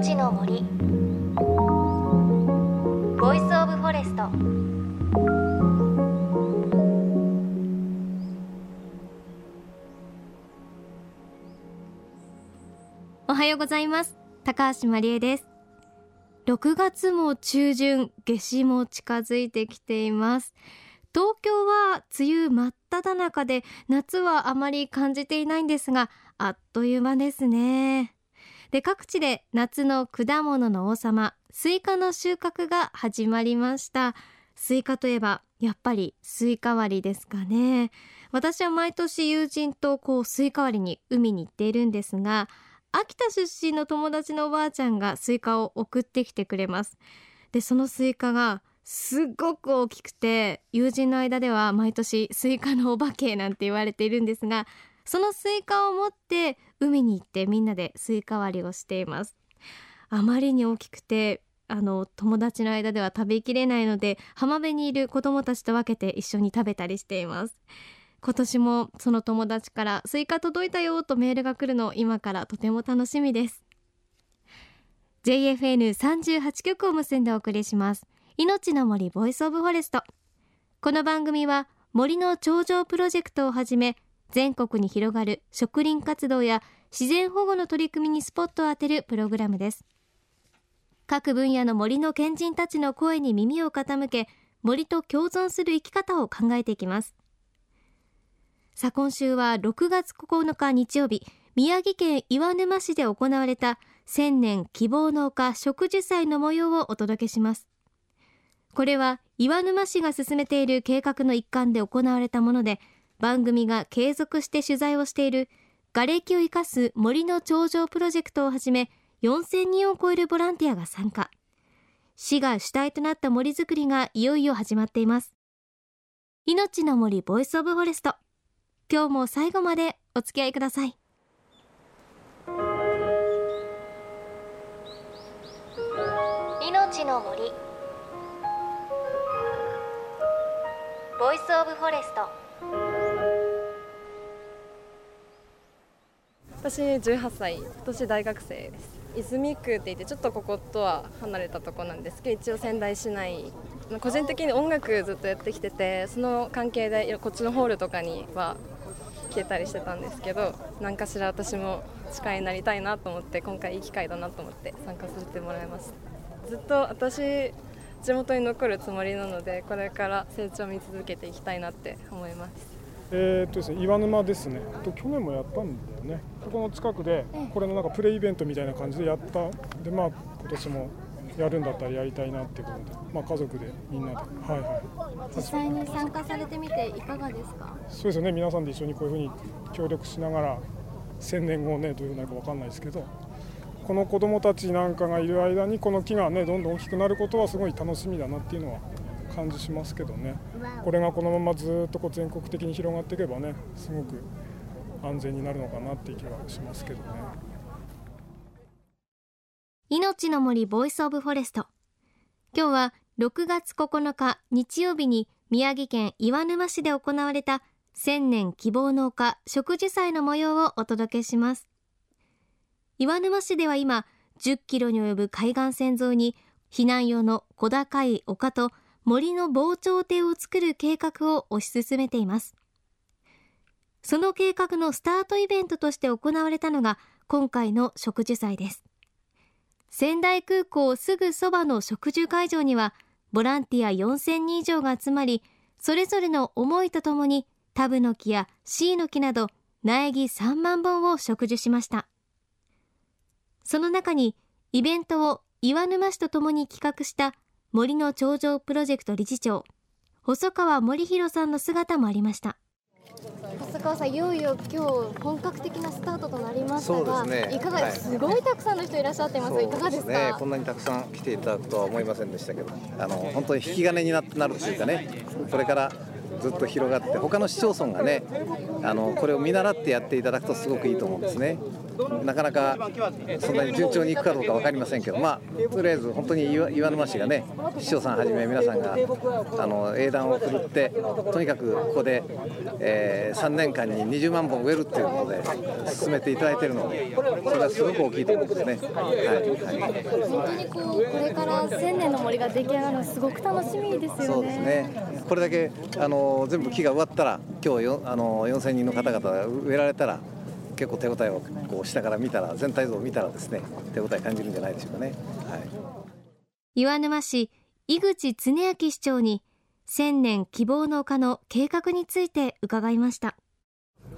命の森。ボイスオブフォレスト。おはようございます。高橋真理恵です。6月も中旬夏至も近づいてきています。東京は梅雨真っ只中で夏はあまり感じていないんですがあっという間ですね。で各地で夏の果物の王様スイカの収穫が始まりました。スイカといえばやっぱりスイカ割りですかね。私は毎年友人とこうスイカ割りに海に行っているんですが秋田出身の友達のおばあちゃんがスイカを送ってきてくれます。でそのスイカがすっごく大きくて友人の間では毎年スイカのお化けなんて言われているんですがそのスイカを持って海に行ってみんなでスイカ割りをしています。あまりに大きくてあの友達の間では食べきれないので浜辺にいる子供たちと分けて一緒に食べたりしています。今年もその友達からスイカ届いたよとメールが来るのを今からとても楽しみです。JFN38 局を結んでお送りします。命の森ボイスオブフォレスト。この番組は森の頂上プロジェクトをはじめ全国に広がる植林活動や自然保護の取り組みにスポットを当てるプログラムです。各分野の森の賢人たちの声に耳を傾け森と共存する生き方を考えていきます。さあ今週は6月9日日曜日宮城県岩沼市で行われた千年希望農家植樹祭の模様をお届けします。これは岩沼市が進めている計画の一環で行われたもので番組が継続して取材をしている瓦礫を活かす森の長城プロジェクトをはじめ4000人を超えるボランティアが参加。市が主体となった森づくりがいよいよ始まっています。命の森ボイスオブフォレスト。今日も最後までお付き合いください。命の森。 Voice of Forest。私18歳今年大学生です泉区って言ってちょっとこことは離れたとこなんですけど一応仙台市内個人的に音楽ずっとやってきててその関係でこっちのホールとかには来てたりしてたんですけど何かしら私も司会になりたいなと思って今回いい機会だなと思って参加させてもらいますずっと私地元に残るつもりなのでこれから成長を見続けていきたいなって思います。えー、っとですね、岩沼ですね。と去年もやったんだよね。ここの近くでこれのなんかプレイイベントみたいな感じでやった。でまあ今年もやるんだったらやりたいなってことで、まあ、家族でみんなで、はいはい、実際に参加されてみていかがですか？そうですね。皆さんで一緒にこういうふうに協力しながら1000年後ねどういうふうになるか分かんないですけど。この子どもたちなんかがいる間にこの木がねどんどん大きくなることはすごい楽しみだなっていうのは感じしますけどね。これがこのままずっとこう全国的に広がっていけばねすごく安全になるのかなっていう気はしますけどね。命の森 Voice of Forest。今日は6月9日日曜日に宮城県岩沼市で行われた千年希望農家植樹祭の模様をお届けします。岩沼市では今10キロに及ぶ海岸線沿いに避難用の小高い丘と森の防潮堤を作る計画を推し進めています。その計画のスタートイベントとして行われたのが今回の植樹祭です。仙台空港すぐそばの植樹会場にはボランティア4000人以上が集まりそれぞれの思いとともにタブの木やシイの木など苗木3万本を植樹しました。その中にイベントを岩沼市とともに企画した森の頂上プロジェクト理事長細川森弘さんの姿もありました。細川さんいよいよ今日本格的なスタートとなりましたが、ね、いかがです、はい、すごいたくさんの人いらっしゃってます、いかがですか、ね、こんなにたくさん来ていただくとは思いませんでしたけどあの本当に引き金にななるというかねこれからずっと広がって他の市町村がねあのこれを見習ってやっていただくとすごくいいと思うんですねなかなかそんなに順調にいくかどうか分かりませんけど、まあ、とりあえず本当に岩沼市がね市長さんはじめ皆さんがあの英断を振るってとにかくここで、えー、3年間に20万本植えるっていうことで進めていただいているのでそれはすごく大きいと思うんですね。はいはい、本当にこうこれから千年の森が出来上がるのすごく楽しみですよね。そうですねこれだけあの全部木が植わったら今日よあの4000人の方々が植えられたら結構手応えをこう下から見たら全体像を見たらですね手応え感じるんじゃないでしょうかね。はい、岩沼市井口恒明市長に千年希望の丘の計画について伺いました。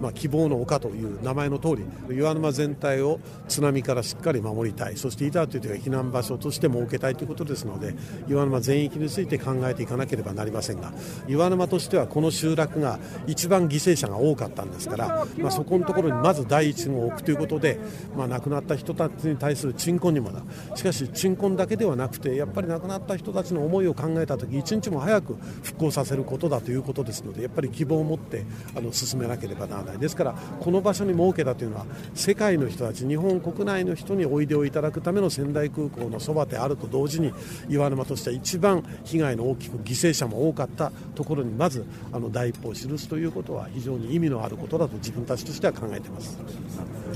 まあ、希望の丘という名前の通り岩沼全体を津波からしっかり守りたいそして板という避難場所として設けたいということですので岩沼全域について考えていかなければなりませんが岩沼としてはこの集落が一番犠牲者が多かったんですから、まあ、そこのところにまず第一号を置くということで、まあ、亡くなった人たちに対する鎮魂にもなしかし鎮魂だけではなくてやっぱり亡くなった人たちの思いを考えた時一日も早く復興させることだということですのでやっぱり希望を持ってあの進めなければならない。ない。ですからこの場所に設けたというのは世界の人たち日本国内の人においでをいただくための仙台空港のそばであると同時に岩沼としては一番被害の大きく犠牲者も多かったところにまずあの第一歩を記すということは非常に意味のあることだと自分たちとしては考えています。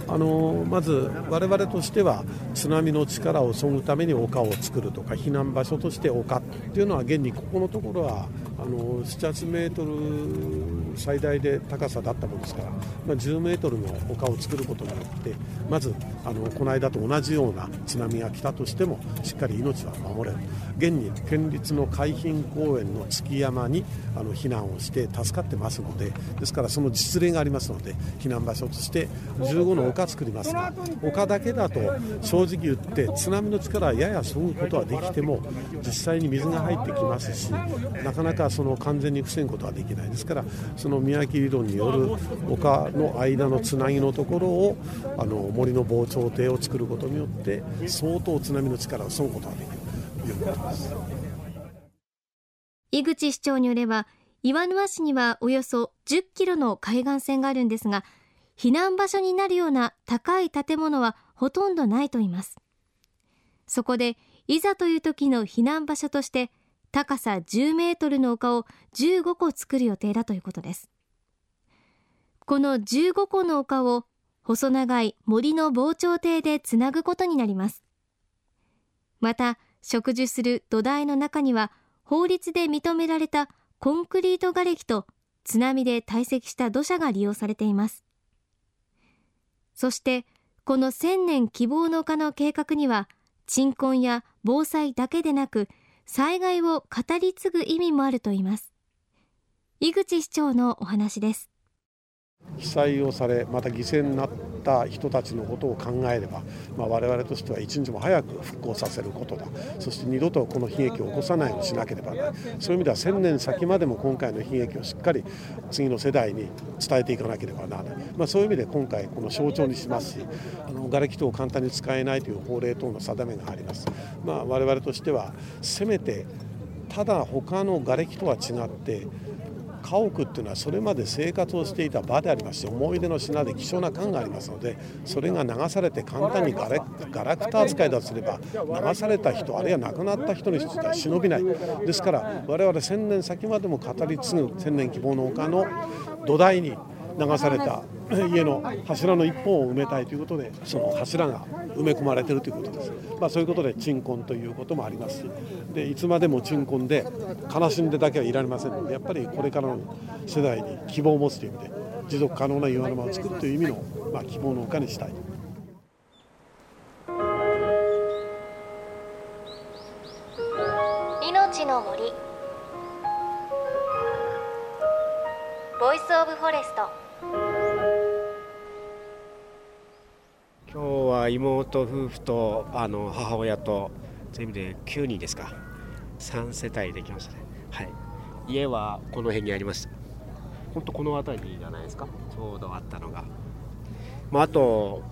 あのまず我々としては津波の力をそぐために丘を作るとか避難場所として丘っていうのは現にここのところはあの7、8メートル最大で高さだったものですから、まあ、10メートルの丘を作ることによってまずあのこの間と同じような津波が来たとしてもしっかり命は守れる。現に県立の海浜公園の築山にあの避難をして助かってますのでですからその実例がありますので避難場所として15の丘作りますが丘だけだと正直言って津波の力はややそぐことはできても実際に水が入ってきますしなかなかその完全に防ぐことはできない。ですからその宮城理論による丘の間のつなぎのところをあの森の防潮堤を作ることによって相当津波の力をそぐことができるということです。井口市長によれば岩沼市にはおよそ10キロの海岸線があるんですが避難場所になるような高い建物はほとんどないと言います。そこでいざという時の避難場所として高さ10メートルの丘を15個作る予定だということです。この15個の丘を細長い森の防潮堤でつなぐことになります。また植樹する土台の中には法律で認められたコンクリート瓦礫と津波で堆積した土砂が利用されています。そしてこの千年希望の丘の計画には鎮魂や防災だけでなく災害を語り継ぐ意味もあると言います。井口市長のお話です。被災をされまた犠牲になった人たちのことを考えれば、まあ、我々としては一日も早く復興させることだ。そして二度とこの悲劇を起こさないようにしなければな。らないそういう意味では1000年先までも今回の悲劇をしっかり次の世代に伝えていかなければならない、まあ、そういう意味で今回この象徴にしますしあの瓦礫等を簡単に使えないという法令等の定めがあります、まあ、我々としてはせめてただ他の瓦礫とは違って家屋っていうのはそれまで生活をしていた場でありますし思い出の品で希少な感がありますのでそれが流されて簡単にガラクタ扱いだとすれば流された人あるいは亡くなった人にしては忍びない。ですから我々1000年先までも語り継ぐ千年希望の丘の土台に流された 家の柱の一本を埋めたいということでその柱が埋め込まれているということです、まあ、そういうことで鎮魂ということもありますしでいつまでも鎮魂で悲しんでだけはいられませんのでやっぱりこれからの世代に希望を持つという意味で持続可能な岩沼を作るという意味の、まあ、希望の丘にしたいVoice of Forest。今日は妹夫婦とあの母親と全部で9人ですか。3世帯できましたね。はい。家はこの辺にありました。本当この辺りじゃないですか？ちょうどあったのが、まあ、あと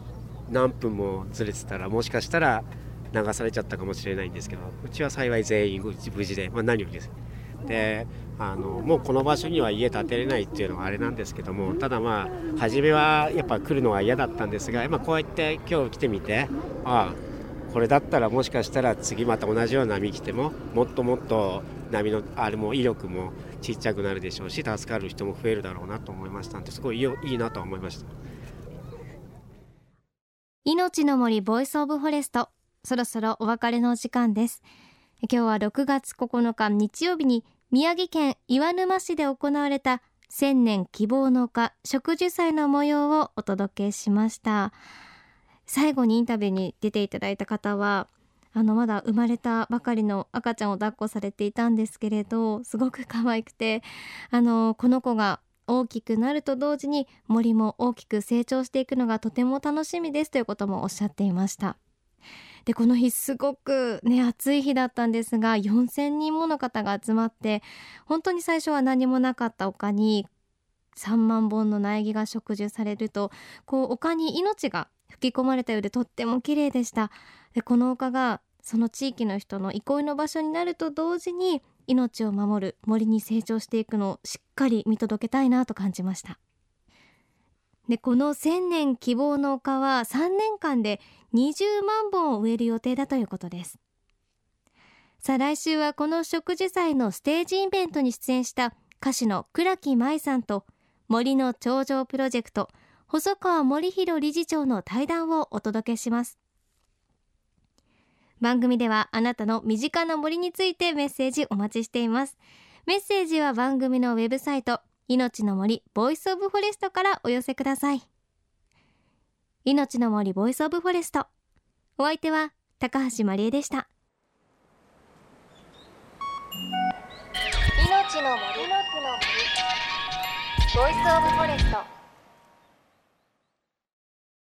何分もずれてたらもしかしたら流されちゃったかもしれないんですけどうちは幸い全員無事で、まあ、何よりですであのもうこの場所には家建てれないっていうのはあれなんですけどもただまあ初めはやっぱ来るのは嫌だったんですが、まあ、こうやって今日来てみてああこれだったらもしかしたら次また同じような波来てももっともっと波のあれも威力もちっちゃくなるでしょうし助かる人も増えるだろうなと思いましたんですごいいいなと思いました。命の森 Voice of Forestそろそろお別れの時間です。今日は6月9日日曜日に宮城県岩沼市で行われた千年希望の丘植樹祭の模様をお届けしました。最後にインタビューに出ていただいた方はあのまだ生まれたばかりの赤ちゃんを抱っこされていたんですけれどすごく可愛くてあのこの子が大きくなると同時に森も大きく成長していくのがとても楽しみですということもおっしゃっていました。でこの日すごくね暑い日だったんですが4000人もの方が集まって本当に最初は何もなかった丘に3万本の苗木が植樹されるとこう丘に命が吹き込まれたようでとっても綺麗でした。でこの丘がその地域の人の憩いの場所になると同時に命を守る森に成長していくのをしっかり見届けたいなと感じました。でこの千年希望の丘は3年間で20万本を植える予定だということです。さあ来週はこの植樹祭のステージイベントに出演した歌手の倉木舞さんと森の頂上プロジェクト細川森弘理事長の対談をお届けします。番組ではあなたの身近な森についてメッセージお待ちしています。メッセージは番組のウェブサイト命の森 Voice of Forest からお寄せください。命の森 Voice of Forest。お相手は高橋真理恵でした。命の森 Voice of Forest。